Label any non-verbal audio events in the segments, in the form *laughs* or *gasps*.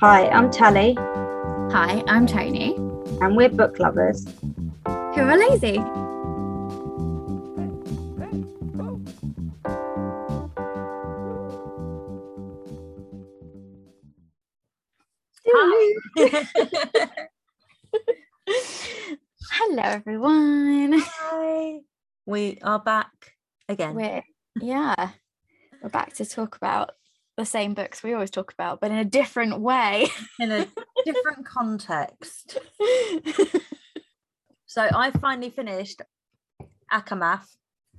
Hi, I'm Tally, Hi, I'm Tony. and we're book lovers. Who are lazy? We are back again. We're yeah, we're back to talk about the same books we always talk about, but in a different way. *laughs* in a different context. *laughs* So I finally finished ACOMAF,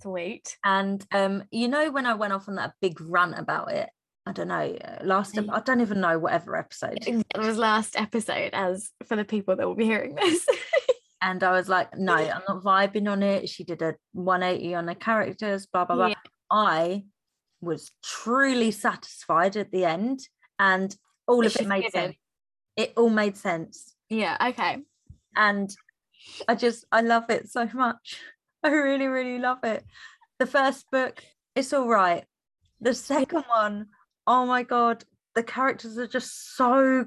Sweet. and um, you know when I went off on that big rant about it. I don't know. uh, Last I don't even know whatever episode, It was last episode, as for the people that will be hearing this. *laughs* and I was like, no, I'm not vibing on it. She did a 180 on the characters, blah blah blah. Yeah. I was truly satisfied at the end, and all It's of it made given. sense. It all made sense. yeah. Okay. and I just I love it so much. *laughs* I really really love it. The first book, it's all right. The second one, oh my god, the characters are just so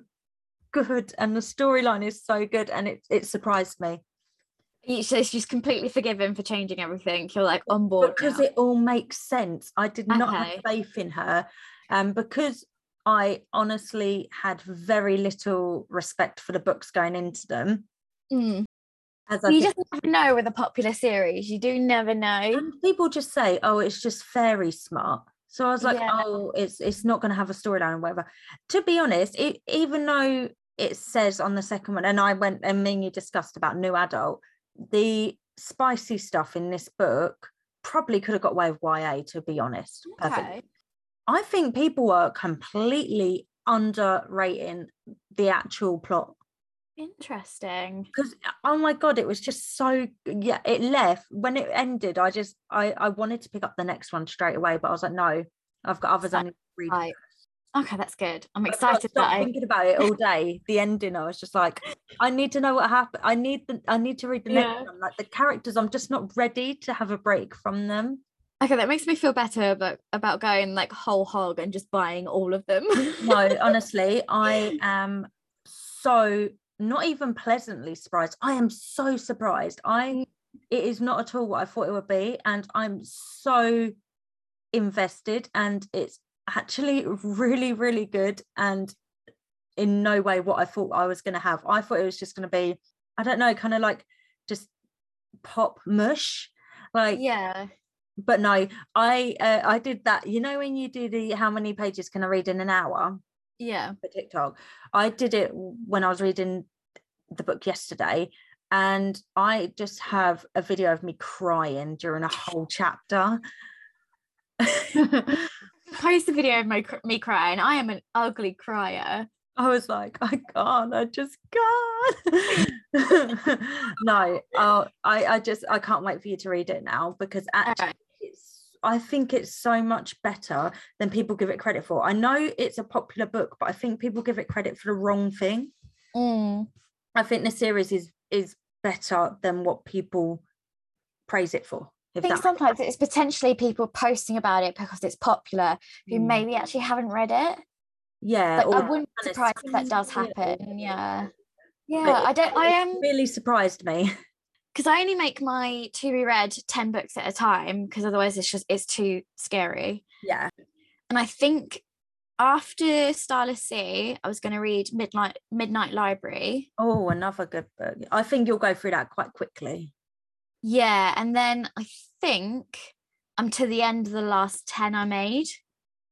good and the storyline is so good and it it surprised me Just, she's completely forgiven for changing everything. You're like on board because now. it all makes sense. I did not have faith in her um because I honestly had very little respect for the books going into them. Mm. As I You think just never know with a popular series. You do never know. and people just say, "Oh, it's just fairy smart." So I was like, Yeah. "Oh, it's it's not going to have a storyline or whatever." To be honest, it, even though it says on the second one, and I went and me and you discussed about new adult, the spicy stuff in this book probably could have got away with YA. To be honest. Okay. I think people were completely underrating the actual plot Interesting. because uh, oh my god it was just so yeah it left when it ended i just i i wanted to pick up the next one straight away but i was like no i've got others i need to read Right. Okay, that's good. I'm excited that I thinking about it all day the ending i was just like i need to know what happened i need the i need to read the Yeah. next one like the characters i'm just not ready to have a break from them Okay, that makes me feel better about about going like whole hog and just buying all of them. *laughs* no honestly i *laughs* am so not even pleasantly surprised i am so surprised i mm. it is not at all what i thought it would be and i'm so invested and it's actually really really good and in no way what i thought i was going to have i thought it was just going to be i don't know kind of like just pop mush like yeah. but no i uh, i did that you know when you do the how many pages can i read in an hour Yeah. for TikTok. I did it when I was reading the book yesterday, and I just have a video of me crying during a whole chapter. *laughs* Post a video of my, me crying. I am an ugly crier. I was like, I can't, I just can't. *laughs* no, uh, I, I just, I can't wait for you to read it now because actually, it's, I think it's so much better than people give it credit for. I know it's a popular book, but I think people give it credit for the wrong thing. Mm. I think the series is is better than what people praise it for. I think sometimes it's potentially people posting about it because it's popular who Mm. maybe actually haven't read it. yeah, Like, I wouldn't be surprised if that does skimmed it or- happen. Yeah. Yeah. But I don't, I am. really surprised me. *laughs* because I only make my to be read 10 books at a time because otherwise it's just it's too scary. Yeah. And I think after Starless Sea, I was going to read Midnight Midnight Library. Oh, another good book. I think you'll go through that quite quickly. Yeah, and then I think I'm to the end of the last 10 I made.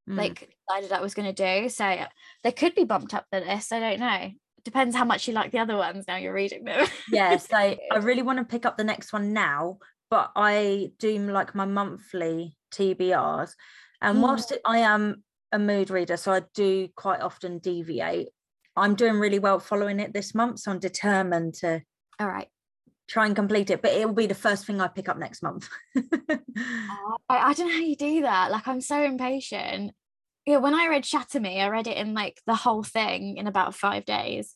Mm. Like decided I was going to do. So they could be bumped up the list. I don't know. Depends how much you like the other ones now you're reading them. yeah, *laughs* so I really want to pick up the next one now, but I do like my monthly TBRs. And Mm. whilst it- I am a mood reader, so I do quite often deviate. I'm doing really well following it this month, so I'm determined to All right. Try and complete it, but it will be the first thing I pick up next month. *laughs* Oh, I, I don't know how you do that. Like I'm so impatient. Yeah, when I read Shatter Me, I read it in like the whole thing in about five days.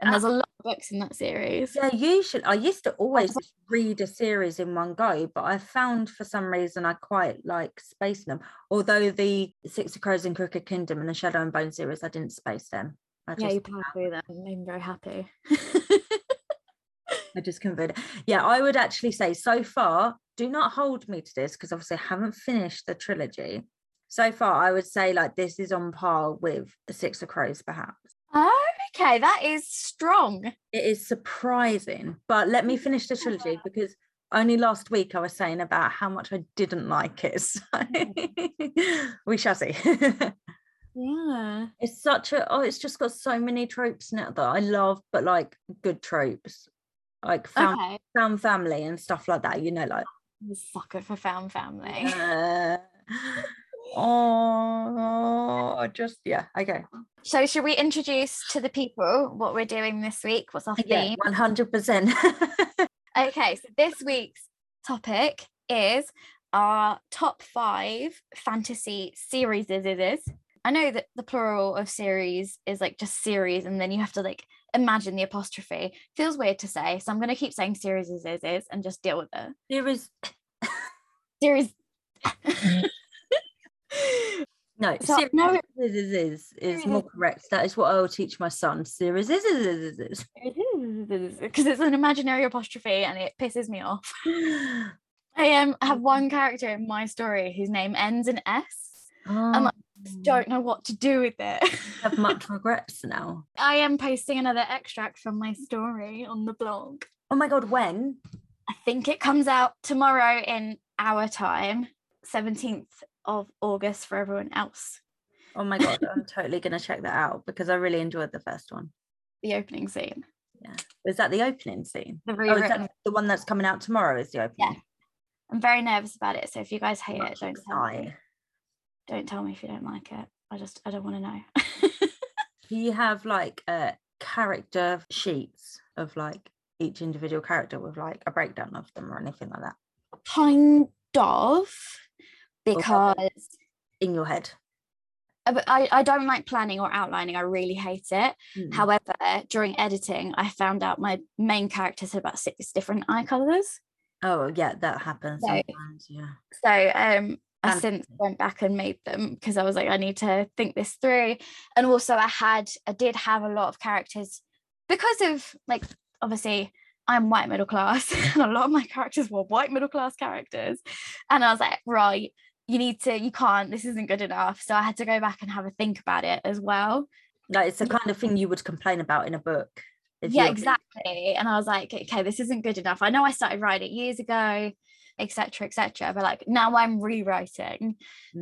and ah. there's a lot of books in that series. Yeah, usually I used to always read a series in one go, but I found for some reason I quite like spacing them. Although the Six of Crows and Crooked Kingdom and the Shadow and Bone series, I didn't space them. I Yeah, you just, powered through them. Made me very happy. *laughs* I just converted. Yeah, I would actually say so far, do not hold me to this because obviously I haven't finished the trilogy. So far, I would say like this is on par with the Six of Crows, perhaps. oh, okay, that is strong. It is surprising, but let me finish the trilogy *laughs* because only last week I was saying about how much I didn't like it. So *laughs* we shall see. Yeah. it's such a oh, it's just got so many tropes in it that I love, but like good tropes, like found, Okay. found family and stuff like that. You know, like I'm a sucker for found family. uh, *laughs* oh, just yeah, okay, So should we introduce to the people what we're doing this week? What's our theme? one hundred percent. *laughs* Okay, so this week's topic is our top five fantasy series. Is is I know that the plural of series is like just series, and then you have to like imagine the apostrophe. Feels weird to say, so I'm gonna keep saying series is is is and just deal with it. Is Series. no, So, series no, is is is, is more correct. That is what I will teach my son. Series is is is is. is. because it's an imaginary apostrophe and it pisses me off. I um have one character in my story whose name ends in S. Oh, Don't know what to do with it. I have much *laughs* regrets now. I am posting another extract from my story on the blog. Oh my god, when? I think it comes out tomorrow in our time, 17th of August for everyone else. Oh my god, I'm totally gonna check that out because I really enjoyed the first one. The opening scene. Yeah. Is that the opening scene? The Oh, is rewritten. that the one that's coming out tomorrow? Is the opening? Yeah. I'm very nervous about it. So if you guys hate it, don't tell me. Don't tell me if you don't like it. I just I don't want to know. *laughs* Do you have like uh character sheets of like each individual character with like a breakdown of them or anything like that kind of because in your head? uh, I, I don't like planning or outlining. I really hate it. Mm. However, during editing, I found out my main characters had about six different eye colors. Oh yeah, that happens So- sometimes. Yeah. So um, I since went back and made them because I was like, I need to think this through. And also, I had, I did have a lot of characters because of like, obviously, I'm white middle class. and *laughs* a lot of my characters were white middle class characters. And I was like, right, you need to, you can't, this isn't good enough. So I had to go back and have a think about it as well. Like it's the kind of thing you would complain about in a book. yeah exactly and i was like okay this isn't good enough i know i started writing it years ago etc etc but like now i'm rewriting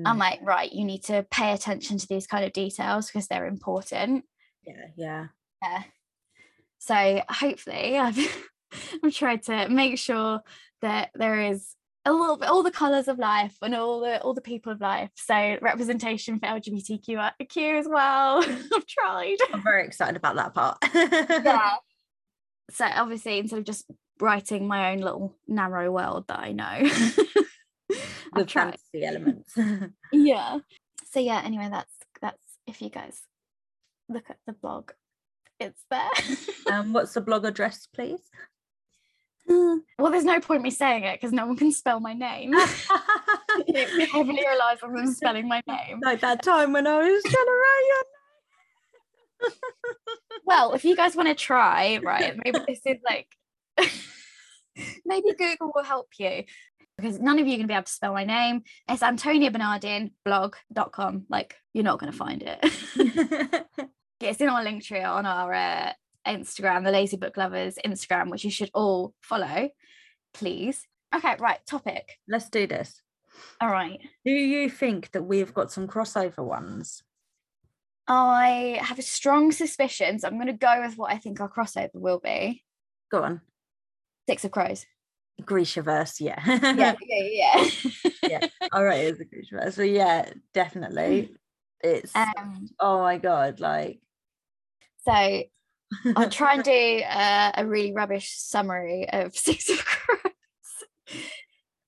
i'm Mm, like right you need to pay attention to these kind of details because they're important. Yeah, yeah. yeah. So hopefully *laughs* i've i've tried to make sure that there is a little bit all the colors of life and all the all the people of life. So representation for lgbtq as well. *laughs* I've tried. I'm very excited about that part. *laughs* yeah. So obviously, instead of just writing my own little narrow world that I know, *laughs* I've fantasy elements. *laughs* Yeah. So yeah. Anyway, that's that's if you guys look at the blog, it's there. *laughs* um, what's the blog address, please? well, there's no point me saying it because no one can spell my name. it heavily relies on them spelling my name. like that time when I was trying to write Well, if you guys want to try, right? Maybe this is like. *laughs* maybe *laughs* Google will help you because none of you are going to be able to spell my name. It's Antonia Bernardin blog.com. Like, you're not going to find it. *laughs* it's in our link tree on our uh, Instagram, the Lazy Book Lovers Instagram, which you should all follow, please. Okay, right. Topic. Let's do this. All right. Do you think that we've got some crossover ones? I have a strong suspicion, so I'm going to go with what I think our crossover will be Go on. Six of Crows. Grishaverse, yeah. *laughs* Yeah, yeah, yeah. All right, it's a Grishaverse. So yeah, definitely. It's um, oh my god, like so I'll *laughs* try and do uh, a really rubbish summary of *laughs* Six of Crows.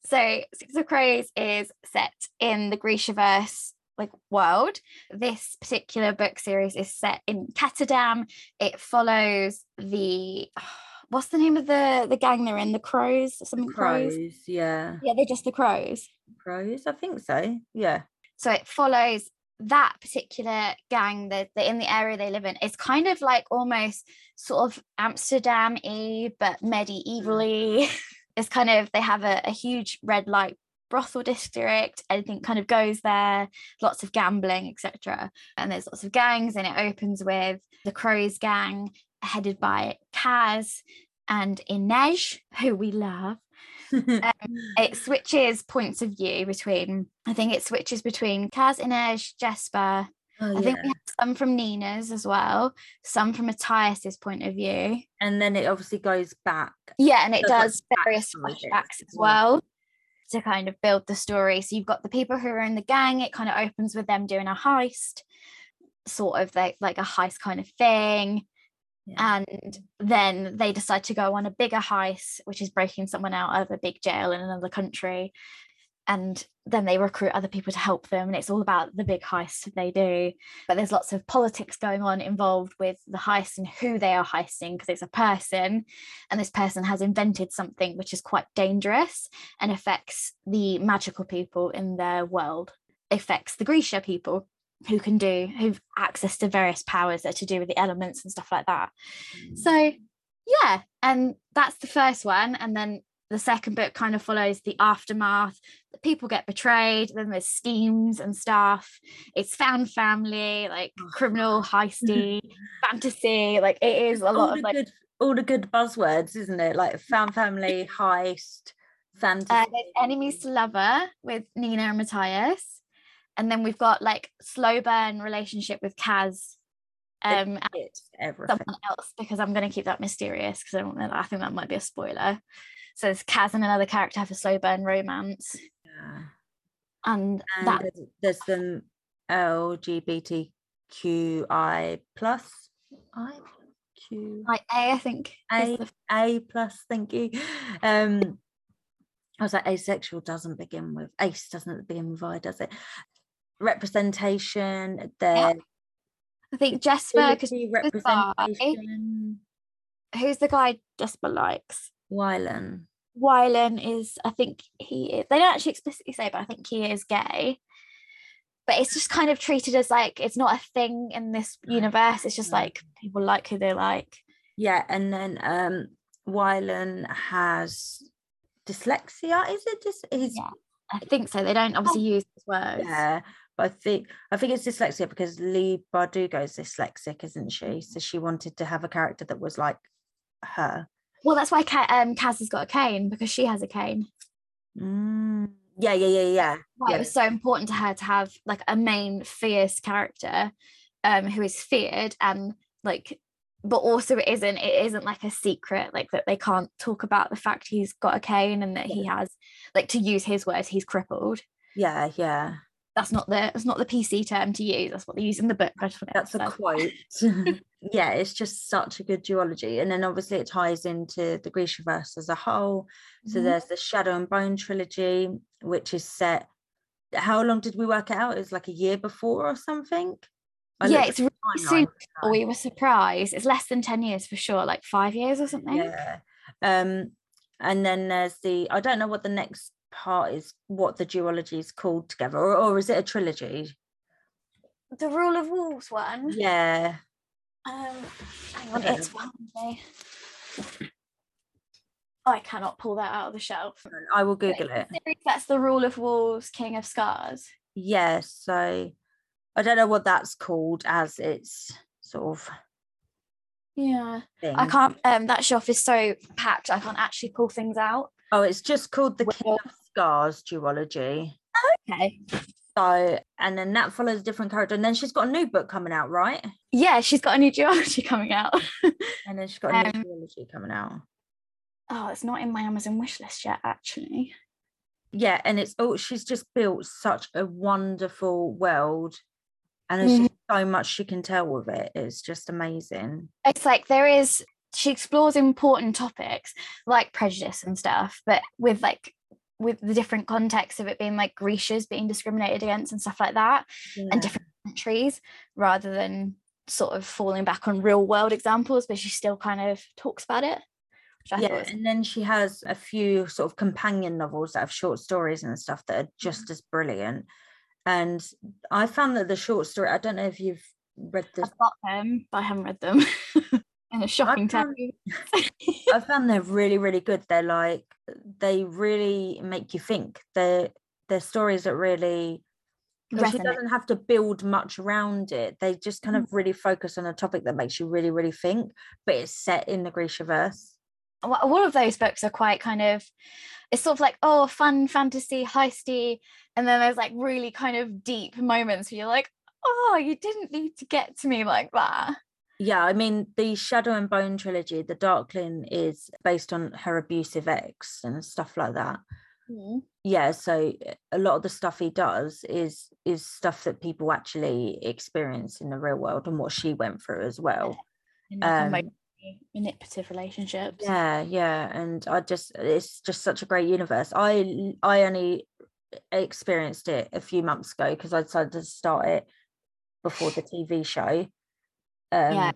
So Six of Crows is set in the Grishaverse like world. This particular book series is set in Ketterdam. It follows the what's the name of the the gang they're in? The Crows, some crows. Crows, yeah. Yeah, they're just the Crows. Crows, I think so. Yeah. So it follows that particular gang that they're in the area they live in. It's kind of like almost sort of Amsterdam y, but medievally. Mm. *laughs* it's kind of they have a, a huge red light brothel district anything kind of goes there lots of gambling etc and there's lots of gangs and it opens with the crows gang headed by kaz and inej who we love. *laughs* Um, it switches points of view between i think it switches between kaz inej jesper. Oh, i think we have some from nina's as well some from matthias's point of view. And then it obviously goes back. yeah and it Does, like, various flashbacks as well to kind of build the story. So you've got the people who are in the gang it kind of opens with them doing a heist sort of like like a heist kind of thing Yeah. and then they decide to go on a bigger heist which is breaking someone out of a big jail in another country. And then they recruit other people to help them and it's all about the big heist they do. But there's lots of politics going on involved with the heist and who they are heisting because it's a person. And this person has invented something which is quite dangerous and affects the magical people in their world affects the grisha people who can do who've access to various powers that are to do with the elements and stuff like that so yeah and that's the first one and then the second book kind of follows the aftermath the people get betrayed then there's schemes and stuff it's found family like Oh. criminal heisty *laughs* fantasy like it is a all lot of like good, all the good buzzwords, isn't it? Like found *laughs* family, heist, fantasy. uh, enemies to lover with nina and matthias and then we've got like slow burn relationship with kaz um everything. someone else because i'm going to keep that mysterious because i don't know i think that might be a spoiler so there's kaz and another character have a slow burn romance Yeah. and, And that there's, there's some LGBTQI plus I Q like a i think A the- A plus. Thank you. Um, I was like asexual doesn't begin with ace doesn't begin with I, does it? Representation. There's i think ability, representation. who's the guy jesper likes Wylan. Wylan is, I think he is, they don't actually explicitly say, but I think he is gay. But it's just kind of treated as like it's not a thing in this universe. It's just like people like who they like. Yeah, and then um Wylan has dyslexia. Is it just is Yeah. I think so. They don't obviously use those words. yeah. But I think I think it's dyslexia because Leigh Bardugo is dyslexic, isn't she? So she wanted to have a character that was like her. Well, that's why Ka- um, Kaz has got a cane because she has a cane. Mm, yeah, yeah, yeah, yeah. Why Yeah. it was so important to her to have like a main fierce character um, who is feared and like but also it isn't it isn't like a secret like that they can't talk about the fact he's got a cane and that he has like to use his words he's crippled Yeah, yeah. That's not the that's not the pc term to use that's what they use in the book I just wanna That's a quote. *laughs* yeah, it's just such a good duology. And then obviously it ties into the Grishaverse as a whole. So Mhm. there's the Shadow and Bone trilogy, which is set. How long did we work it out? It was like a year before or something. I yeah it's really soon we were surprised it's less than 10 years for sure like five years or something Yeah. Um, and then there's the I don't know what the next part is, what the duology is called together, or, or is it a trilogy? the rule of wolves one Yeah. Um, hang on, it's one day. I cannot pull that out of the shelf. I will Google it. series That's the Rule of Wolves, King of Scars. Yeah, so I don't know what that's called as its sort of Yeah, thing. I can't. Um, that shelf is so packed. I can't actually pull things out. Oh, it's just called the King of Scars duology. Okay. So, and then that follows a different character, and then she's got a new book coming out, right? Yeah, she's got a new duology *laughs* coming out. And then she's got a new Um, duology coming out. oh, it's not in my Amazon wish list yet, actually. Yeah, and it's oh, she's just built such a wonderful world, and there's Mm-hmm. so much she can tell with it. It's just amazing. It's like there is. She explores important topics like prejudice and stuff, but with like with the different contexts of it being like Grisha's being discriminated against and stuff like that, Yeah. and different countries, rather than sort of falling back on real world examples, but she still kind of talks about it. Yeah, was and then she has a few sort of companion novels that have short stories and stuff that are just Mm-hmm. as brilliant. And I found that the short story, I don't know if you've read this, I've got them, but I haven't read them. *laughs* In a shocking found- time. *laughs* I found they're really, really good. They're like they really make you think. They're they're stories that really she doesn't have to build much around it. They just kind of mm-hmm. really focus on a topic that makes you really, really think, but it's set in the Grishaverse. Wa- all of those books are quite kind of it's sort of like oh fun fantasy heisty and then there's like really kind of deep moments where you're like oh you didn't need to get to me like that Yeah, I mean the Shadow and Bone trilogy, the Darkling is based on her abusive ex and stuff like that. Yeah, so a lot of the stuff he does is is stuff that people actually experience in the real world and what she went through as well. Um, manipulative relationships Yeah, yeah, and I just it's just such a great universe. I I only experienced it a few months ago because I decided to start it before the TV show. Um, Yeah.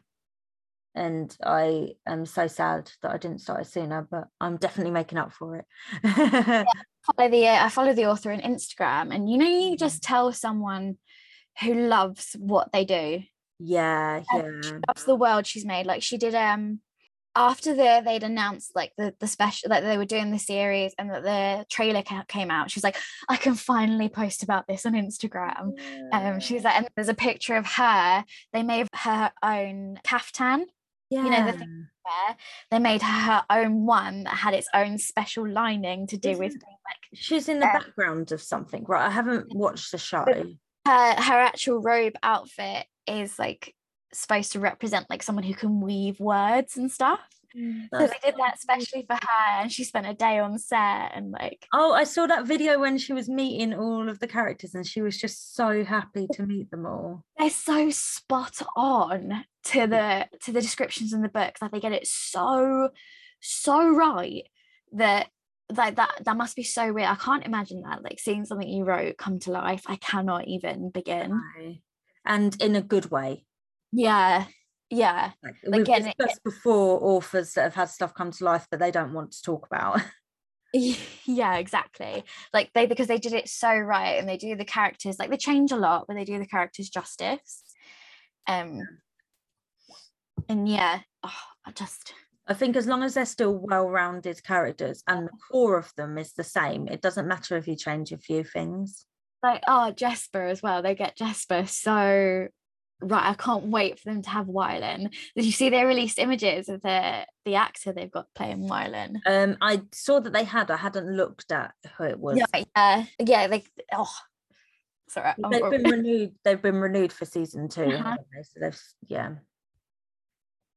And I am so sad that I didn't start it sooner, but I'm definitely making up for it. *laughs* follow the I follow the author on Instagram and you know you Mm. just tell someone who loves what they do yeah, and she yeah. loves the world she's made like she did um after the they'd announced like the the special that they were doing the series and that the trailer came out she's like I can finally post about this on Instagram um she's like and there's a picture of her they made her own caftan yeah. you know, the thing- where they made her own one that had its own special lining to do with Isn't- being like She's in the uh, background of something, right? I haven't watched the show. her her actual robe outfit is like supposed to represent like someone who can weave words and stuff. Mm. So they did that so especially for her, and she spent a day on set and like Oh, I saw that video when she was meeting all of the characters and she was just so happy to meet them all. they're so spot on to the to the descriptions in the books. Like they get it so so right that like that that must be so weird. I can't imagine that like seeing something you wrote come to life. I cannot even begin. No. And in a good way. Yeah, yeah. Like Like, we've getting it- discussed before authors that have had stuff come to life that they don't want to talk about. *laughs* yeah exactly like they because they did it so right and they do the characters like they change a lot but they do the characters justice um and yeah oh, i just I think as long as they're still well-rounded characters and the core of them is the same, it doesn't matter if you change a few things. like oh jesper as well they get jesper so right i can't wait for them to have wylan did you see they released images of the the actor they've got playing wylan Um, I saw that they had. I hadn't looked at who it was. yeah yeah yeah they oh sorry I'm- They've been *laughs* renewed. They've been renewed for season 2 Uh-huh. they? So they've yeah.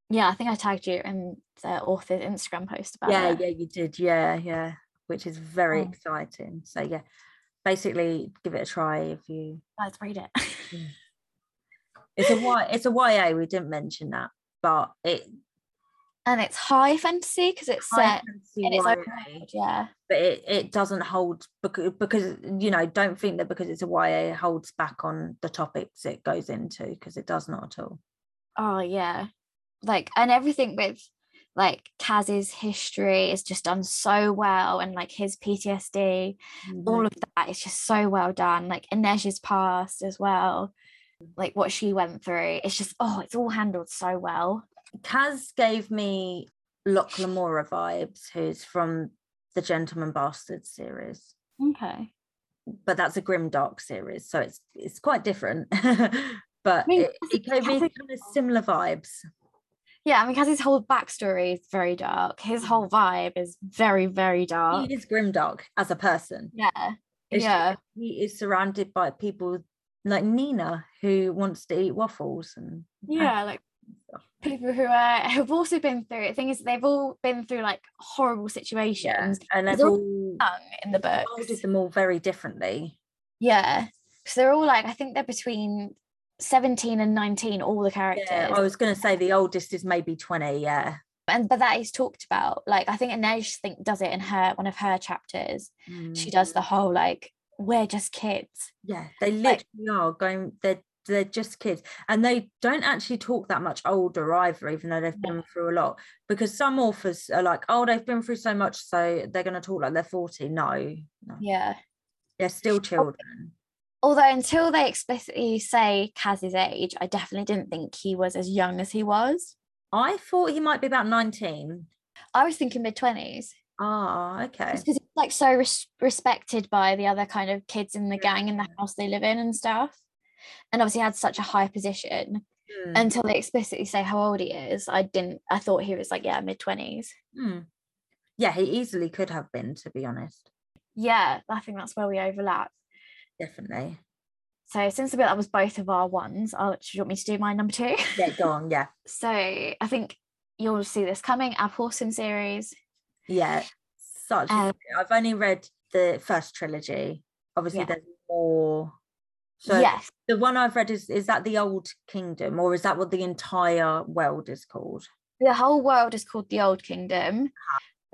yeah i think i tagged you in the author's instagram post about yeah it. yeah you did yeah yeah which is very Oh. exciting so yeah basically give it a try if you Let's read it *laughs* it's a y it's a ya we didn't mention that but it and it's high fantasy because it's high set fantasy in its own yeah. But it, it doesn't hold because, because you know don't think that because it's a ya it holds back on the topics it goes into because it does not at all. Oh yeah. Like and everything with like Kaz's history is just done so well and like his PTSD all mm-hmm. of that is just so well done. Like Inej's past as well like what she went through it's just oh it's all handled so well. Kaz gave me Locke Lamora vibes who's from the Gentleman Bastard series. Okay. But that's a grim dark series so it's it's quite different. *laughs* But mean, it, it gave me kind of similar vibes. Yeah I mean Kaz's whole backstory is very dark. His whole vibe is very very dark. He is grim dark as a person. Yeah. It's yeah. that he is surrounded by people like nina who wants to eat waffles and yeah like people who *laughs* are who've also been through it. The thing is they've all been through like horrible yeah situations and they've all all young in the molded books them all very differently yeah so they're all like i think they're between 17 and 19 all the characters yeah i was going to say the oldest is maybe 20 yeah and but that is talked about. Like I think Inej think does it in her one of her chapters. She Mm. does the whole like we're just kids. Yeah, they literally like, are going, they're they're just kids. And they don't actually talk that much older either even though they've been through a lot. Because some authors are like oh they've been through so much so they're going to talk like they're 40 no, no. yeah. They're still oh, children. although until they explicitly say kaz's age i definitely didn't think he was as young as he was. I thought he might be about 19 i was thinking mid-20s Oh, okay. Because it's like so res- respected by the other kind of kids in the gang in the house they live in and stuff. And obviously had such a high position mm. until they explicitly say how old he is. I didn't, I thought he was like, yeah, mid 20s. Mm. Yeah, he easily could have been, to be honest. Yeah, I think that's where we overlap. Definitely. So since the bit that was both of our ones, I'll, do you want me to do my number two? Yeah, go on. Yeah. *laughs* So I think you'll see this coming. Abhorsen series yeah. Such. Um, I've only read the first trilogy. Obviously, Yeah. there's more. So yes. the one I've read is is that the Old Kingdom, or is that what the entire world is called? The whole world is called the Old Kingdom.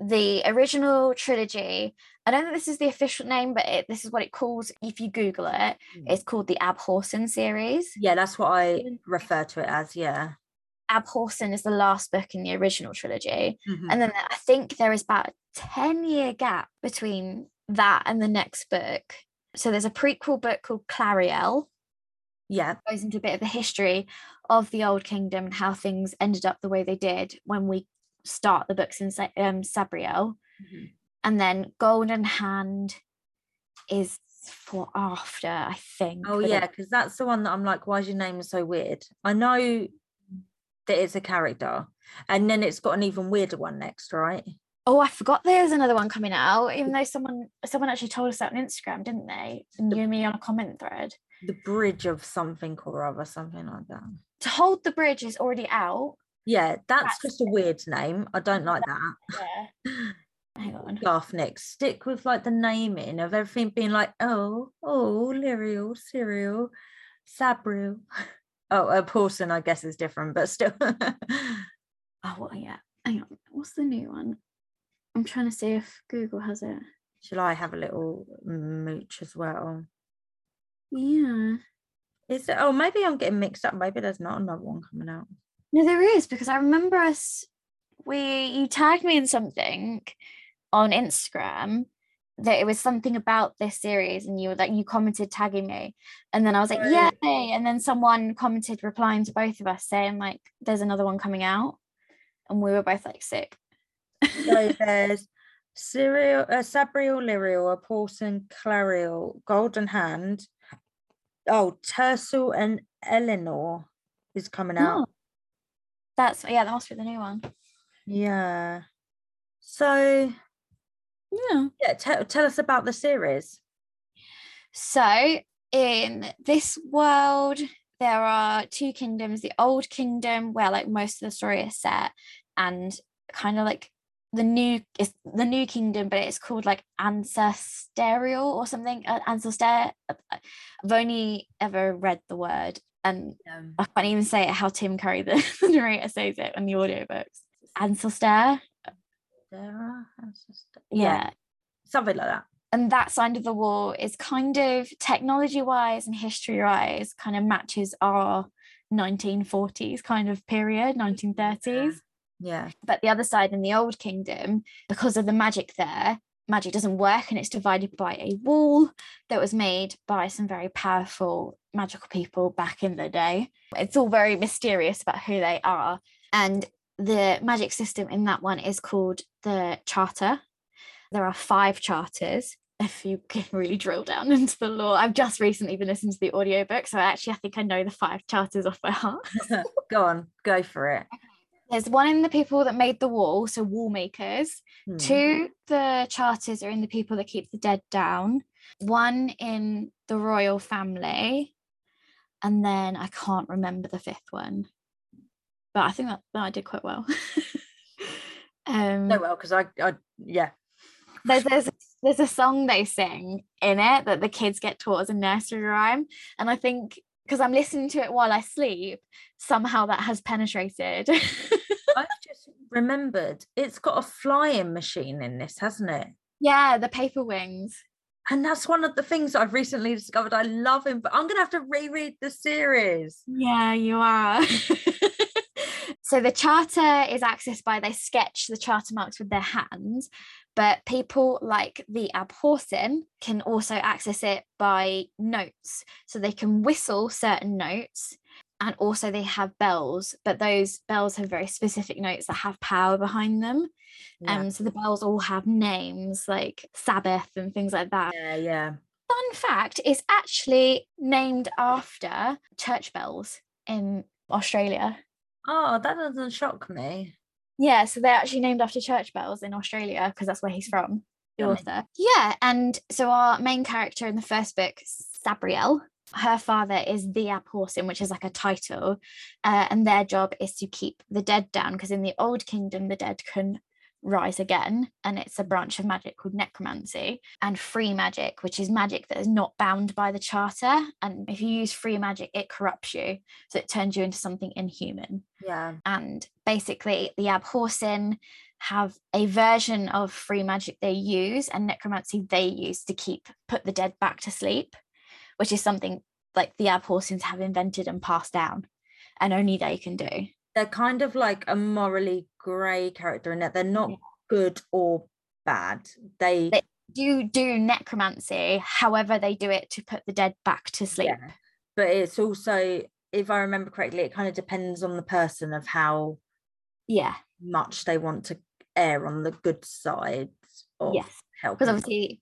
The original trilogy, I don't think this is the official name, but it, this is what it calls. If you Google it, Mm. it's called the Abhorsen series. Yeah, that's what I refer to it as. Yeah. Abhorsen is the last book in the original trilogy. Mhm. And then I think there is about a 10 year gap between that and the next book. So there's a prequel book called Clariel, Yeah. goes into a bit of the history of the Old Kingdom and how things ended up the way they did when we start the books in um, Sabriel. Mhm. And then Golden Hand is for after, I think. Oh yeah, because that's the one that I'm like, why is your name so weird? I know that it's a character, and then it's got an even weirder one next, right? Oh, I forgot there's another one coming out, even though someone someone actually told us that on Instagram, didn't they? And The- you and me on a comment thread. The bridge of something or other, something like that. To Hold the Bridge is already out. Yeah, that's That's- just a weird name. I don't like that. Yeah. *laughs* Hang on. Garth Nix, stick with like the naming of everything being like, oh, oh, Lirael, Cyril, Sabriel. *laughs* Oh, Abhorsen, I guess is different, but still. *laughs* Oh, what? Yeah. Hang on. What's the new one? I'm trying to see if Google has it. Shall I have a little mooch as well? Yeah. Is it? Oh, maybe I'm getting mixed up. Maybe there's not another one coming out. No, there is because I remember us. We you tagged me in something on Instagram that it was something about this series, and you were like you commented tagging me, and then I was like, Right. yay! And then someone commented replying to both of us saying like, "There's another one coming out," and we were both like sick. So *laughs* there's serial uh, Sabriel, Lirael, a Paulson, Clariel, Golden Hand. Oh, Terciel and Elinor is coming out. Oh, That's yeah, that must be the new one. Yeah. So Yeah. yeah, tell tell us about the series. So, in this world, there are two kingdoms the old kingdom, where like most of the story is set, and kind of like the new is the new kingdom, but it's called like ancestral or something. Uh, ancestor. I've only ever read the word, and Um, I can't even say it how Tim Curry, the, *laughs* the narrator, says it in the audiobooks. Ancestor. Sarah, ancestor- Yeah. something like that. and that side of the wall is kind of technology wise and history wise kind of matches our 1940s kind of period 1930s Yeah. but the other side in the old kingdom because of the magic there magic doesn't work and it's divided by a wall that was made by some very powerful magical people back in the day it's all very mysterious about who they are and the magic system in that one is called the charter there are five charters if you can really drill down *laughs* into the law i've just recently been listening to the audiobook so actually i think i know the five charters off by heart *laughs* go on, go for it. there's one in the people that made the wall so wall makers Hmm. Two, the charters are in the people that keep the dead down. One in the royal family. And then I can't remember the fifth one. But I think that, that I did quite well. *laughs* um, No, well, because I, I, yeah, there's, there's, there's a song they sing in it that the kids get taught as a nursery rhyme. And I think because I'm listening to it while I sleep, somehow that has penetrated. *laughs* I've just remembered it's got a flying machine in this, hasn't it? Yeah, the paper wings. And that's one of the things I've recently discovered. I love him, but I'm gonna have to reread the series. Yeah, you are. *laughs* so the charter is accessed by they sketch the charter marks with their hands, but people like the Abhorsen can also access it by notes. So they can whistle certain notes and also they have bells, but those bells have very specific notes that have power behind them. Yeah. Um, so the bells all have names like Sabbath and things like that. yeah, yeah. Fun fact is actually named after church bells in Australia. Oh, that doesn't shock me. Yeah, so they're actually named after church bells in Australia because that's where he's from, the Yummy. author. Yeah, and so our main character in the first book, Sabriel, her father is the Abhorsen, which is like a title, uh, and their job is to keep the dead down because in the Old Kingdom, the dead can rise again, and it's a branch of magic called necromancy, and free magic, which is magic that is not bound by the charter. And if you use free magic, it corrupts you, so it turns you into something inhuman Yeah. and basically the Abhorsen have a version of free magic they use and necromancy they use to keep put the dead back to sleep which is something like the Abhorsens have invented and passed down and only they can do They're kind of like a morally grey character in that they're not Yeah. good or bad. They, They- do do necromancy however they do it to put the dead back to sleep yeah. But it's also, if I remember correctly, it kind of depends on the person of how yeah much they want to err on the good side of yes helping. because obviously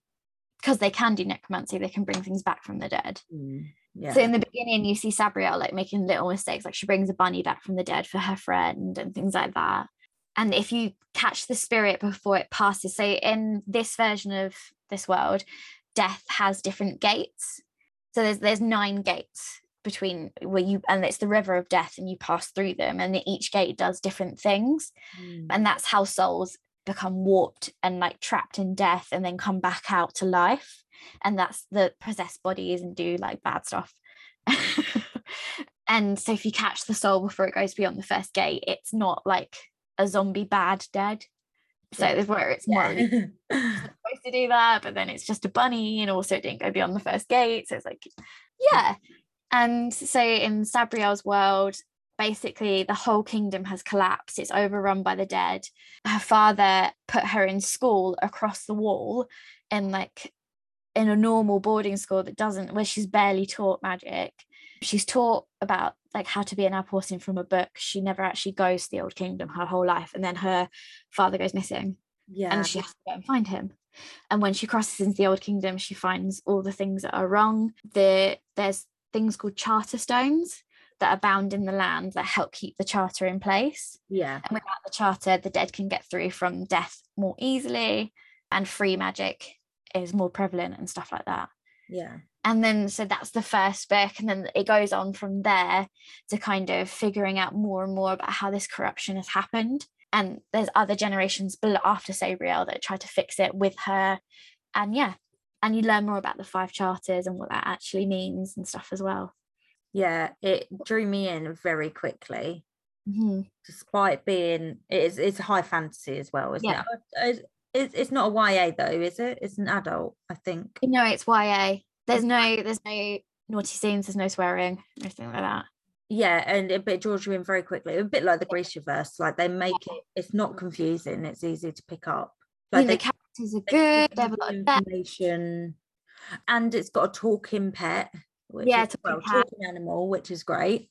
because they can do necromancy they can bring things back from the dead Mm, yeah. So in the beginning, you see Sabriel like making little mistakes, like she brings a bunny back from the dead for her friend and things like that. And if you catch the spirit before it passes, so in this version of this world, death has different gates. So there's there's nine gates between where you and it's the river of death and you pass through them and each gate does different things. Mm, and that's how souls become warped and like trapped in death and then come back out to life. And that's the possessed bodies and do like bad stuff. *laughs* And so if you catch the soul before it goes beyond the first gate it's not like a zombie bad dead. So Yeah. where it's yeah. *laughs* supposed to do that but then it's just a bunny and also it didn't go beyond the first gate. So it's like yeah. And so in sabriel's world basically the whole kingdom has collapsed. It's overrun by the dead. Her father put her in school across the wall in like in a normal boarding school that doesn't where she's barely taught magic she's taught about like how to be an Abhorsen from a book she never actually goes to the old kingdom her whole life and then her father goes missing yeah. and she has to go and find him. And when she crosses into the old kingdom, she finds all the things that are wrong. The there's things called charter stones that are bound in the land that help keep the charter in place. yeah. And without the charter, the dead can get through from death more easily, and free magic is more prevalent and stuff like that. Yeah. And then so that's the first book, and then it goes on from there to kind of figuring out more and more about how this corruption has happened. And there's other generations after Sabriel that try to fix it with her. And yeah, and you learn more about the five charters and what that actually means and stuff as well. Yeah. It drew me in very quickly. Mhm. despite being it is it's high fantasy as well isn't Yeah. it it's, it's, it's not a YA though is it it's an adult I think You know, it's YA. There's no, there's no naughty scenes. There's no swearing, anything like that. yeah and it, but it draws you in very quickly a bit like the Grishaverse like they make it it's not confusing it's easy to pick up like the characters are good. They have a lot of depth. information and it's got a talking pet which Yeah, is, talking well, talking animal which is great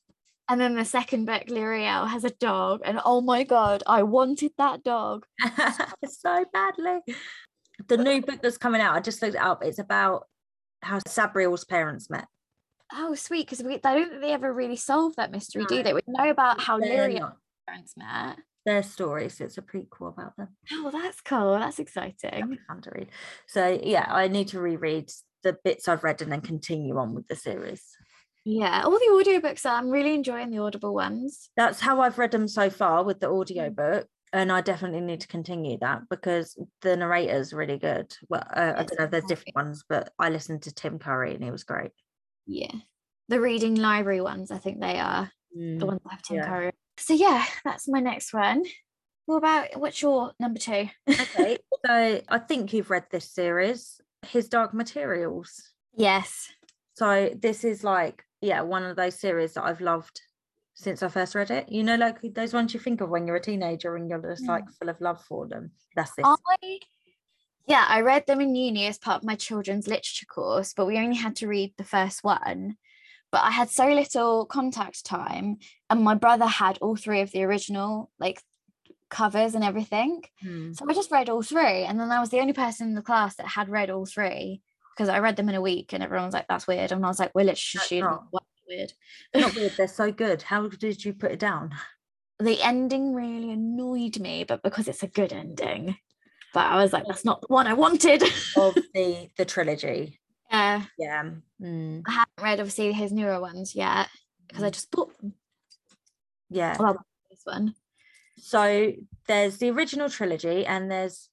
And then the second book, Lirael has a dog, and oh my god, I wanted that dog. *laughs* so badly. The new book that's coming out, I just looked it up. It's about how Sabriel's parents met. Oh, sweet, because we I don't think they ever really solve that mystery, do they? We know about how not parents met. their story, so It's a prequel about them. Oh, that's cool. That's That'd exciting. be fun to read. So yeah, I need to reread the bits I've read and then continue on with the series. Yeah, all the audiobooks are. I'm really enjoying the Audible ones. That's how I've read them so far with the mm. audio book. And I definitely need to continue that because the narrator's really good. Well, uh, I don't know if there's different ones, but I listened to Tim Curry and he was great. Yeah. The reading library ones, I think they are the Mm, ones that have Tim yeah. Curry. So yeah, that's my next one. What about what's your number two? Okay, *laughs* so I think you've read this series, His Dark Materials. yes. So this is like, yeah, one of those series that I've loved since I first read it. You know, like those ones you think of when you're a teenager and you're just like full of love for them. That's this. I yeah, I read them in uni as part of my children's literature course, but we only had to read the first one. But I had so little contact time, and my brother had all three of the original like covers and everything. Hmm. So I just read all three, and then I was the only person in the class that had read all three because I read them in a week, and everyone was like, "That's weird," and I was like, "We're literature students. Weird?" Not weird, they're so good. How did you put it down? the ending really annoyed me, but because it's a good ending. But I was like, that's not the one I wanted. *laughs* Of the the trilogy. yeah. Yeah. Mm, I haven't read obviously his newer ones yet because I just bought them. yeah. Well, this one. So there's the original trilogy, and there's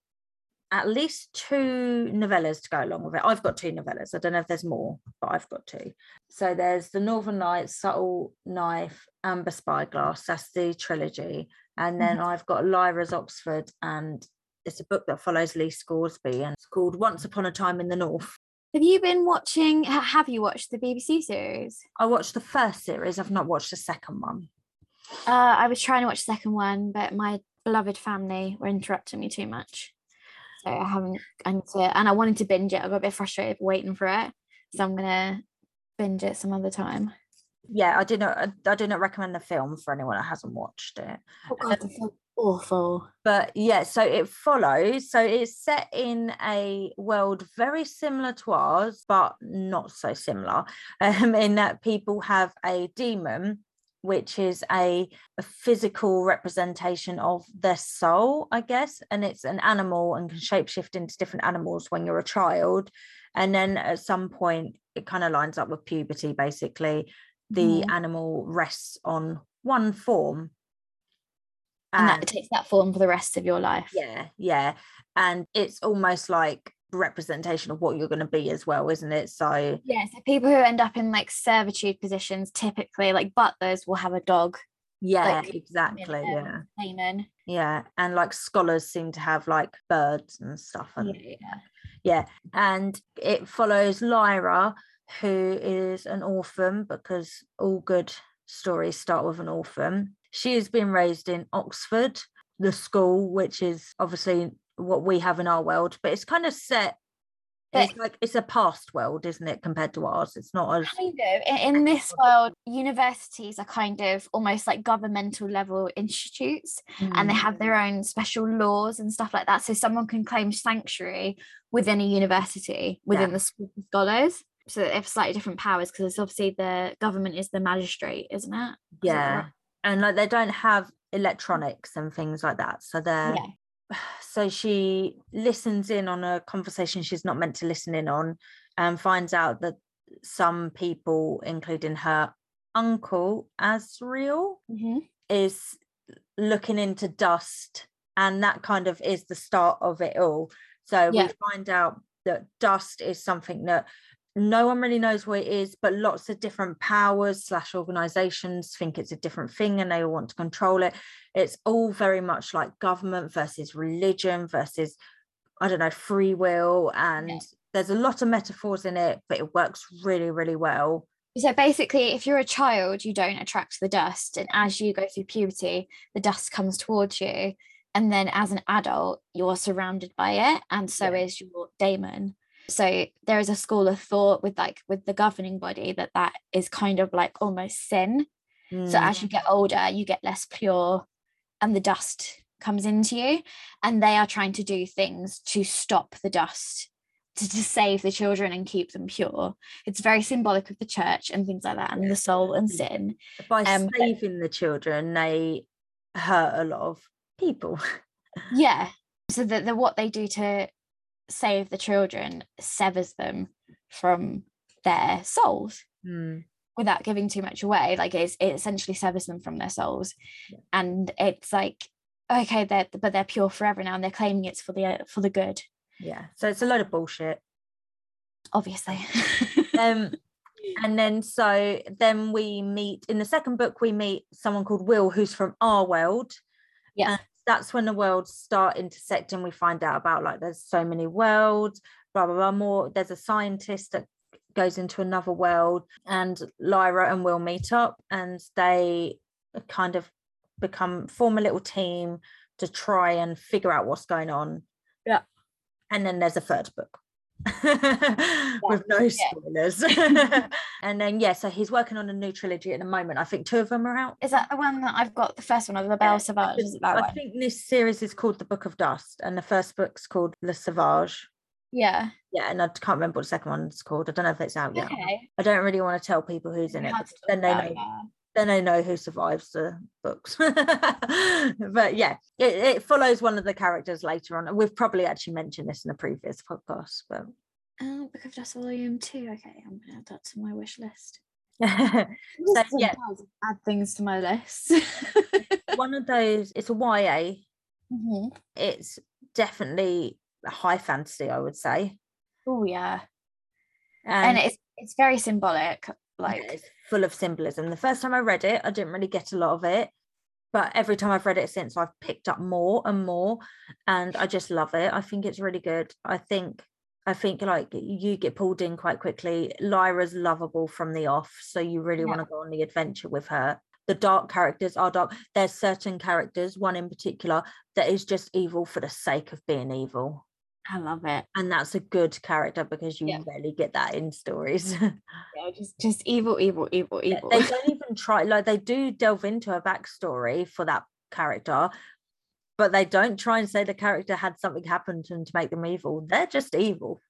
at least two novellas to go along with it. I've got two novellas. I don't know if there's more, but I've got two. So there's the Northern Lights, Subtle Knife, Amber Spyglass. That's the trilogy. And then I've got Lyra's Oxford, and it's a book that follows Lee Scoresby, and it's called Once Upon a Time in the North. Have you been watching? Have you watched the BBC series? I watched the first series. I've not watched the second one. Uh, I was trying to watch the second one, but my beloved family were interrupting me too much. So I haven't. I need to, and I wanted to binge it. I got a bit frustrated waiting for it, so I'm gonna binge it some other time. Yeah, I do not. I, do not recommend the film for anyone that hasn't watched it. Oh God, it's so awful. but yeah so it follows so it's set in a world very similar to ours but not so similar *laughs* um, in that people have a daemon which is a, a physical representation of their soul i guess and it's an animal and can shapeshift into different animals when you're a child and then at some point it kind of lines up with puberty basically the Mhm. animal rests on one form and that it takes that form for the rest of your life. yeah yeah and it's almost like representation of what you're going to be as well isn't it so Yeah, so people who end up in like servitude positions, typically like butlers will have a dog, yeah Like, exactly um, yeah layman. yeah and like scholars seem to have like birds and stuff and Yeah, yeah. yeah and it follows lyra who is an orphan because all good stories start with an orphan she has been raised in oxford the school which is obviously what we have in our world but it's kind of set But- it's like it's a past world isn't it compared to ours it's not as Kind of. In, in this world, universities are kind of almost like governmental level institutes and they Mm, have their own special laws and stuff like that. So someone can claim sanctuary within a university, within Yeah. the school of scholars. So they have slightly different powers because it's obviously the government is the magistrate, isn't it? Yeah and like they don't have electronics and things like that so they're Yeah. *sighs* so she listens in on a conversation she's not meant to listen in on and finds out that some people including her uncle Asriel Mhm. is looking into dust and that kind of is the start of it all so Yeah. we find out that dust is something that no one really knows what it is but lots of different powers slash organizations think it's a different thing and they all want to control it it's all very much like government versus religion versus i don't know free will and there's a lot of metaphors in it but it works really really well So basically, if you're a child, you don't attract the dust. And as you go through puberty, the dust comes towards you. And then as an adult, you're surrounded by it. And so Yeah. is your daemon. So there is a school of thought with like with the governing body that that is kind of like almost sin. So Mm, as you get older, you get less pure and the dust comes into you. And they are trying to do things to stop the dust, to, to save the children and keep them pure. It's very symbolic of the church and things like that, and the soul and sin. by um, but- saving the children they hurt a lot of people *laughs* Yeah. So that the what they do to save the children severs them from their souls. Mm, without giving too much away like it's, it essentially severs them from their souls Yeah. and it's like okay they're but they're pure forever now and they're claiming it's for the for the good yeah so it's a load of bullshit obviously *laughs* um and then so then we meet in the second book we meet someone called will who's from our world Yeah. That's when the worlds start intersecting. We find out about like there's so many worlds, blah blah blah. More there's a scientist that goes into another world, and Lyra and Will meet up, and they kind of become form a little team to try and figure out what's going on. Yeah. And then there's a third book. *laughs* with no spoilers. *laughs* and then yeah, so he's working on a new trilogy at the moment. I think two of them are out. Is that the one that I've got? The first one of the Belle Sauvage? Is it that I one? think this series is called The Book of Dust, and the first book's called Le Sauvage. Yeah. Yeah, and I can't remember what the second one's called. I don't know if it's out yet. Okay. I don't really want to tell people who's in it. It has because to Then they know. yeah. Then I know who survives the books. *laughs* but yeah, it, it follows one of the characters later on. and We've probably actually mentioned this in a previous podcast, but Oh, Book of Dust Volume 2. Okay, I'm going to add that to my wish list. *laughs* so yeah, Add things to my list. *laughs* one of those. It's a YA. Mhm. It's definitely high fantasy, I would say. Oh, yeah. And it's it's very symbolic. Like, full of symbolism. The first time I read it, I didn't really get a lot of it, but every time I've read it since, I've picked up more and more, and I just love it. I think it's really good. I think. I think like you get pulled in quite quickly. Lyra's lovable from the off, so you really Yeah. want to go on the adventure with her. The dark characters are dark. There's certain characters, one in particular, that is just evil for the sake of being evil. I love it. And that's a good character because you Yeah. rarely get that in stories. *laughs* Yeah, just just evil, evil, evil, evil. they *laughs* don't even try like they do delve into a backstory for that character but they don't try and say the character had something happen to them to make them evil they're just evil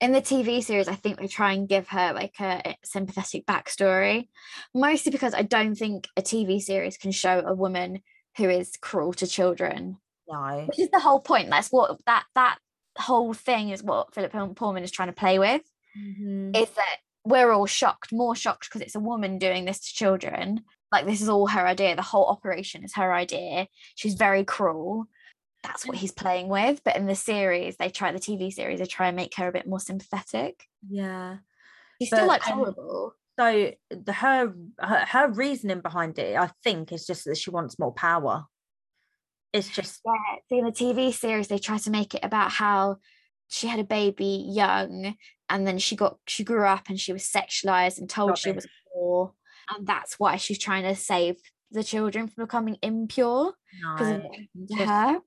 in the TV series, I think they try and give her like a sympathetic backstory, mostly because I don't think a TV series can show a woman who is cruel to children, no which is the whole point. That's what that that whole thing is what Philip Pullman is trying to play with. Mhm. Is that we're all shocked, more shocked because it's a woman doing this to children. Like this is all her idea. The whole operation is her idea. She's very cruel. That's what he's playing with. But in the series, they try the TV series, they try and make her a bit more sympathetic. yeah She's still like um, horrible. so the her, her her reasoning behind it i think is just that she wants more power it's just Yeah, in the TV series, they try to make it about how she had a baby young, and then she got she grew up and she was sexualized and told she was poor, and that's why she's trying to save the children from becoming impure because no, to just- her.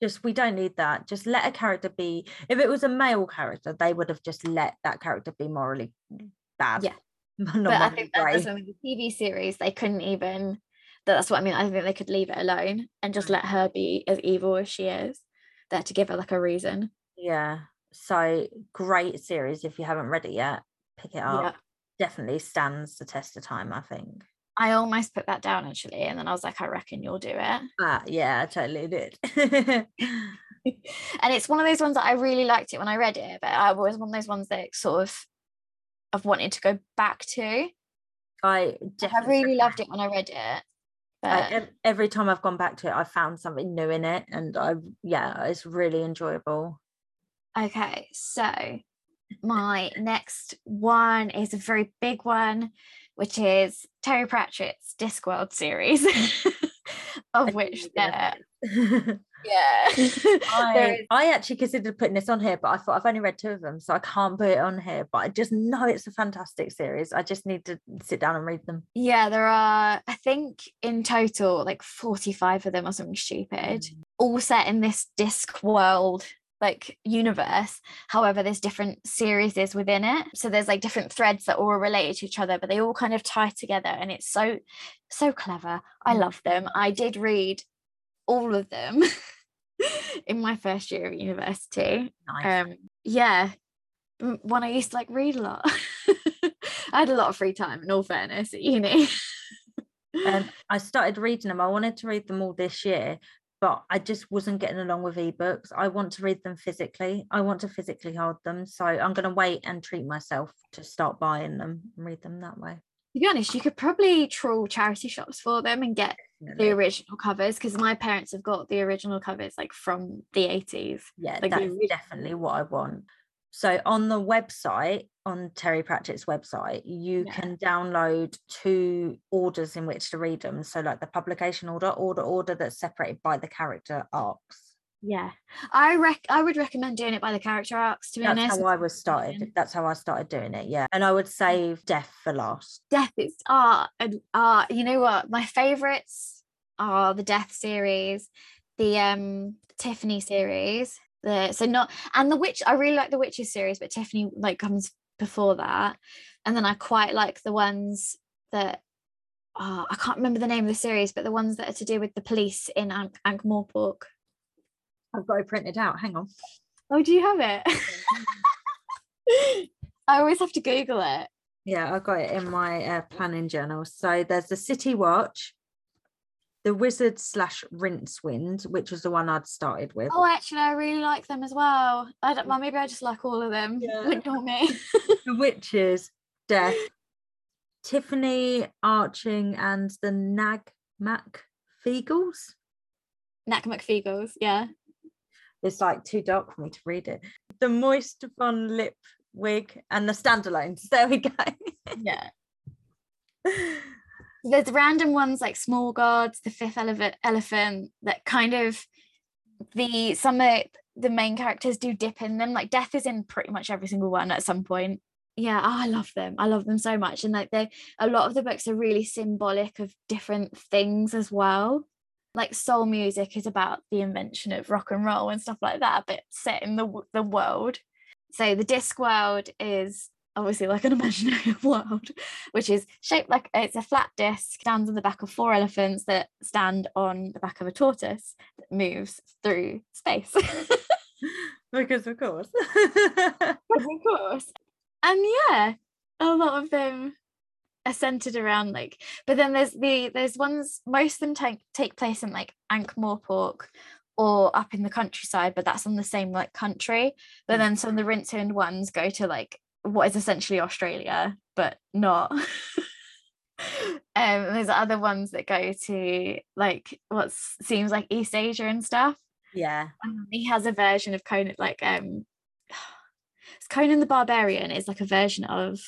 just we don't need that just let a character be if it was a male character they would have just let that character be morally bad Yeah. *laughs* But I think that was with the TV series, they couldn't even. That- That's what I mean. I think they could leave it alone and just let her be as evil as she is. There to give her like a reason. Yeah. So great series. If you haven't read it yet, pick it up. Yeah. Definitely stands the test of time, I think. I almost put that down actually, and then I was like, I reckon you'll do it. Ah, yeah, I totally did. *laughs* and it's one of those ones that I really liked it when I read it, but I was one of those ones that sort of I've wanted to go back to. I I really loved it when I read it. But I- every time I've gone back to it, I found something new in it, and I yeah, it's really enjoyable. okay, so my next one is a very big one, which is Terry Pratchett's Discworld series, *laughs* of which there, *laughs* yeah, *laughs* I, I actually considered putting this on here, but I thought I've only read two of them, so I can't put it on here. But I just know it's a fantastic series. I just need to sit down and read them. Yeah, there are, I think in total, like 45 of them or something stupid, Mm. all set in this Discworld like universe. However, there's different series within it. So there's like different threads that all are related to each other, but they all kind of tie together and it's so, so clever. I Mm. love them. I did read all of them *laughs* in my first year of university. Nice. Um, yeah, when I used to like read a lot. *laughs* I had a lot of free time in all fairness at uni. *laughs* um, I started reading them. I wanted to read them all this year, but I just wasn't getting along with ebooks. I want to read them physically. I want to physically hold them. So I'm going to wait and treat myself to start buying them and read them that way. to be honest, you could probably trawl charity shops for them and get the original covers because my parents have got the original covers like from the 80s. Yeah, like that's definitely what I want. So on the website, on Terry Pratchett's website, you Yeah. can download two orders in which to read them. So, like the publication order, order, order that's separated by the character arcs. Yeah, I rec I would recommend doing it by the character arcs. To be That's honest, how I was started. Um, that's how I started doing it. Yeah, and I would save death for last. Death is art and art. You know what? My favorites are the Death series, the um Tiffany series. The so not and the Witch. I really like the Witches series, but Tiffany like comes before that. And then I quite like the ones that oh, I can't remember the name of the series, but the ones that are to do with the police in Ankh Ankh Morpork. I've got it printed out. Hang on. Oh, do you have it? *laughs* I always have to Google it. Yeah, I've got it in my uh, planning journal. So there's the City Watch, the Wizard slash Rincewind, which was the one I'd started with. Oh, actually, I really like them as well. I don't. Well, maybe I just like all of them. Yeah. *laughs* Ignore me. *laughs* the Witches, Death, Tiffany Arching, and the Nac Mac Feegles. Knack McFeagles. Yeah. It's like too dark for me to read it. The Moist Von Lip Wig and the Standalones. *laughs* There we go. Yeah. *laughs* There's random ones like Small Gods, the Fifth Elephant, Elephant that kind of the some of the main characters do dip in them. Like Death is in pretty much every single one at some point. Yeah, oh, I love them. I love them so much, and like they, a lot of the books are really symbolic of different things as well. Like soul music is about the invention of rock and roll and stuff like that, but set in the the world. So the Discworld is obviously like an *laughs* imaginary world, which is shaped like it's a flat disc, stands on the back of four elephants that stand on the back of a tortoise that moves through space. *laughs* because of course. of course. And yeah, a lot of them are centered around like, but then there's the there's ones most of them take take place in like Ankh Morpork or up in the countryside, but that's on the same like country. But then some of the Rincewind ones go to like what is essentially Australia, but not. *laughs* um, and there's other ones that go to like what seems like East Asia and stuff. yeah. Um, he has a version of Conan, like um, *sighs* Conan the Barbarian is like a version of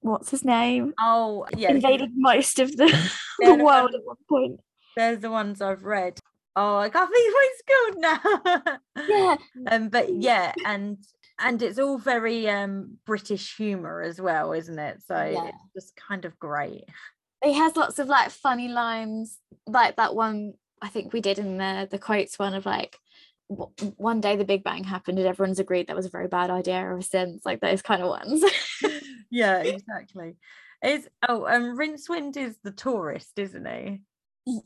what's his name? Oh, yeah. Invaded most of the, *laughs* *laughs* They're the the world ones- at one point. There's the ones I've read. Oh, I can't think what it's called now. Yeah, *laughs* Um, but yeah, and and it's all very um British humor as well, isn't it? So Yeah. it's just kind of great. he has lots of like funny lines, like that one I think we did in the the quotes one of like. One day the Big Bang happened, and everyone's agreed that was a very bad idea ever since. Like those kind of ones. Yeah, exactly. Is oh, um, Rincewind is the tourist, isn't he?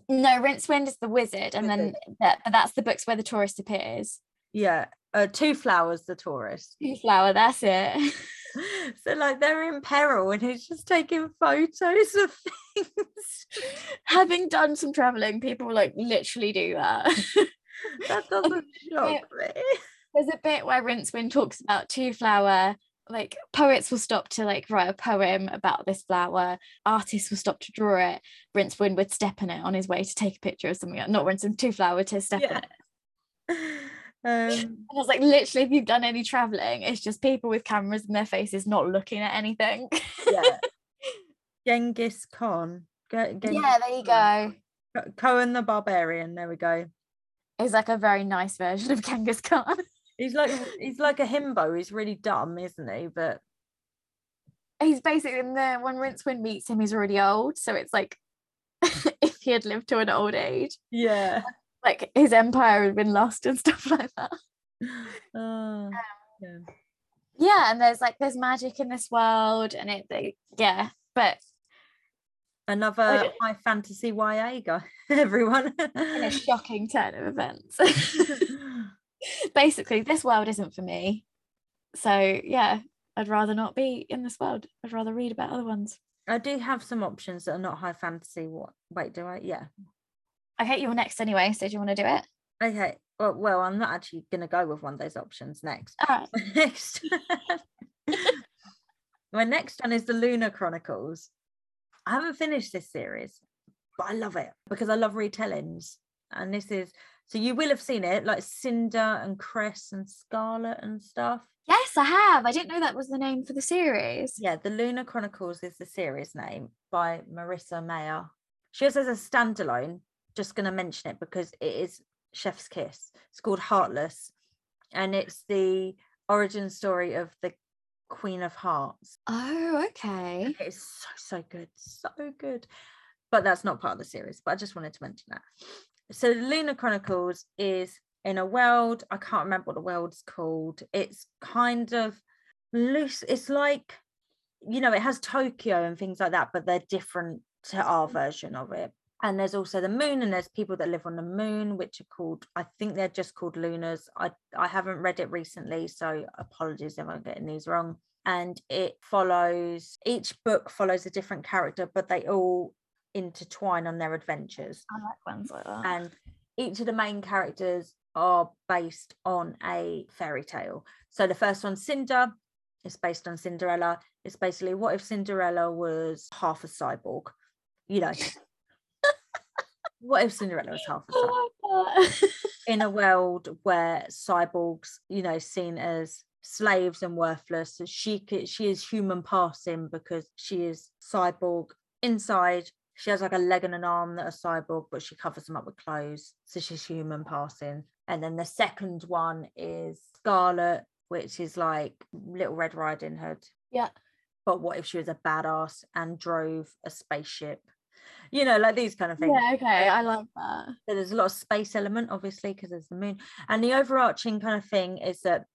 no, Rincewind is the wizard, and then that, but that's the books where the tourist appears. Yeah. Uh, two flowers, the tourist. Twoflower, that's it. *laughs* so like they're in peril, and he's just taking photos of things. *laughs* Having done some traveling, people like literally do that. *laughs* that doesn't shock me. There's a bit where Rincewind talks about Twoflower. Like poets will stop to like write a poem about this flower. Artists will stop to draw it. Rincewind would step in it on his way to take a picture of something. Not Rincewind, Twoflower to step in it. *laughs* Um, *laughs* And I was like, literally, if you've done any traveling, it's just people with cameras in their faces not looking at anything. yeah. *laughs* Genghis Khan. Yeah, there you Khan. go. Cohen the Barbarian. There we go. It's like a very nice version of Genghis Khan. He's like he's like a himbo. He's really dumb, isn't he? But he's basically in the when Rincewind meets him, he's already old. So it's like *laughs* if he had lived to an old age, yeah. like his empire had been lost and *laughs* stuff like that. Oh, yeah. Yeah, and there's like there's magic in this world, and it they, yeah, but Another high fantasy YA guy. *laughs* Everyone. in a shocking turn of events. *laughs* Basically, this world isn't for me. So yeah, I'd rather not be in this world. I'd rather read about other ones. I do have some options that are not high fantasy. What? Wait, do I? Yeah. Okay, you're next anyway. So do you want to do it? Okay. Well, well, I'm not actually going to go with one of those options next. All right. *laughs* next. *laughs* My next one is the Lunar Chronicles. I haven't finished this series, but I love it because I love retellings. And this is so you will have seen it like Cinder and Cress and Scarlet and stuff. Yes, I have. I didn't know that was the name for the series. Yeah, The Lunar Chronicles is the series name by Marissa Meyer. She also has a standalone. Just going to mention it because it is Chef's Kiss. It's called Heartless, and it's the origin story of the Queen of Hearts. Oh, okay. It's so so good, so good. But that's not part of the series. But I just wanted to mention that. So Lunar Chronicles is in a world. I can't remember what the world's called. It's kind of loose. It's like, you know, it has Tokyo and things like that, but they're different to our version of it. And there's also the moon, and there's people that live on the moon, which are called, I think they're just called lunars. I, I haven't read it recently, so apologies if I'm getting these wrong. And it follows, each book follows a different character, but they all intertwine on their adventures. I like ones like that. And each of the main characters are based on a fairy tale. So the first one, Cinder, is based on Cinderella. It's basically what if Cinderella was half a cyborg? You know, *laughs* what if Cinderella was half a cyborg? I like that. *laughs* In a world where cyborgs, you know, seen as slaves and worthless, she she is human passing because she is cyborg inside. She has like a leg and an arm that are cyborg, but she covers them up with clothes. So she's human passing. And then the second one is Scarlet, which is like Little Red Riding Hood. yeah. But what if she was a badass and drove a spaceship? You know, like these kind of things. Yeah, okay. I like that. So there's a lot of space element, obviously, because there's the moon. And the overarching kind of thing is that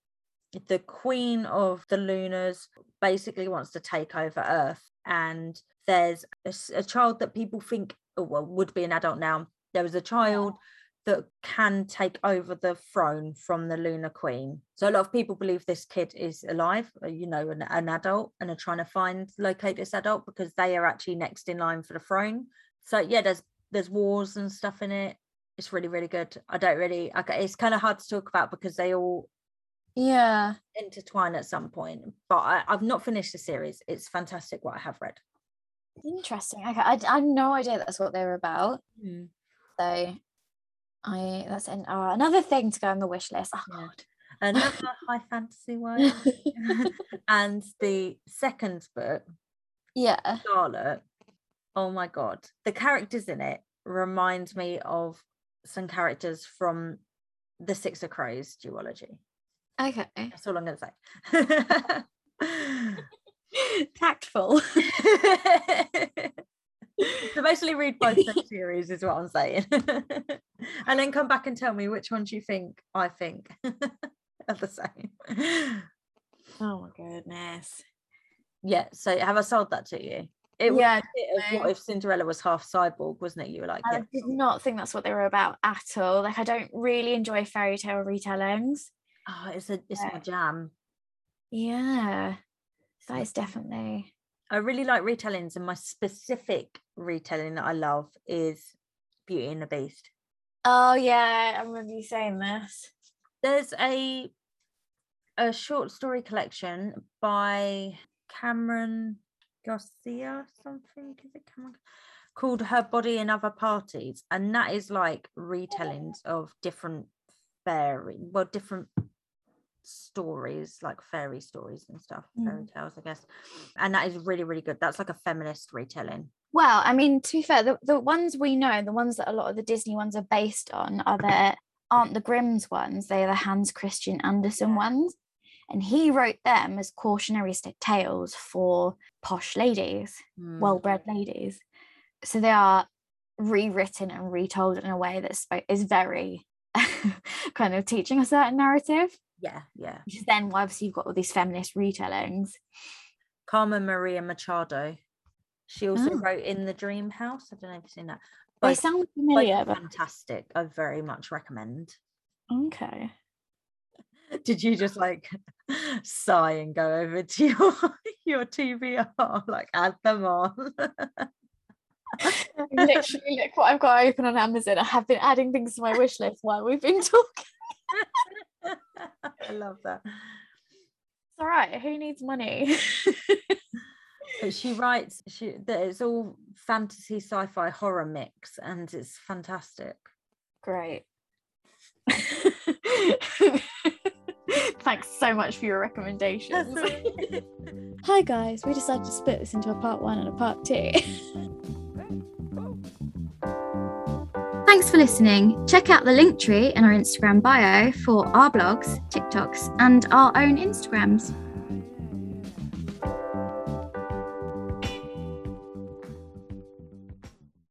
the queen of the lunars basically wants to take over Earth. And there's a child that people think, oh, well, would be an adult now. There was a child that can take over the throne from the lunar queen. So a lot of people believe this kid is alive, uh, you know, an, an adult, and are trying to find locate this adult because they are actually next in line for the throne. So yeah, there's there's wars and stuff in it. It's really really good. I don't really. I, it's kind of hard to talk about because they all Yeah. intertwine at some point. But I, I've not finished the series. It's fantastic what I have read. Interesting. Okay. I, I had no idea that's what they were about. Hmm. So I that's an, oh, another thing to go on the wish list. Oh Yeah. god. Another *laughs* high fantasy one. *laughs* and the second book, yeah. Charlotte. Oh my god, the characters in it remind me of some characters from the Six of Crows duology. Okay. That's all I'm going to say. *laughs* *laughs* Tactful. so basically, read both series is what I'm saying, *laughs* and then come back and tell me which ones you think I think *laughs* are the same. *gasps* Oh my goodness. Yeah. So have I sold that to you? It was Yeah, a bit what if Cinderella was half cyborg, wasn't it? You were like, I yeah. did not think that's what they were about at all. Like I don't really enjoy fairy tale retellings. oh, it's a it's Yeah. my jam. Yeah. That is definitely I really like retellings, and my specific retelling that I love is Beauty and the Beast. Oh yeah, I remember you saying this. There's a a short story collection by Cameron Garcia, something is it Cameron? Called Her Body in Other Parties, and that is like retellings of different fairy, well, different stories, like fairy stories and stuff, fairy tales, I guess. And that is really, really good. That's like a feminist retelling. Well, I mean, to be fair, the, the ones we know, the ones that a lot of the Disney ones are based on, are the aren't the Grimm's ones. They are the Hans Christian Andersen ones, and he wrote them as cautionary tales for posh ladies, Mm. well-bred ladies. So they are rewritten and retold in a way that is very *laughs* kind of teaching a certain narrative. Yeah, yeah. Which is then why obviously you've got all these feminist retellings. Carmen Maria Machado. She also Oh. wrote In the Dream House. I don't know if you've seen that. They Both- sound familiar, but fantastic. I very much recommend. okay. *laughs* Did you just like *laughs* sigh and go over to your *laughs* your TBR, like add them on? literally look what I've got open on Amazon. I have been adding things to my wish list while we've been talking. *laughs* I love that. It's all right. Who needs money? But she writes she that it's all fantasy, sci-fi, horror mix, and it's fantastic. Great. *laughs* Thanks so much for your recommendations. Hi guys, we decided to split this into a part one and a part two. *laughs* Thanks for listening. Check out the Linktree in our Instagram bio for our blogs, TikToks, and our own Instagrams.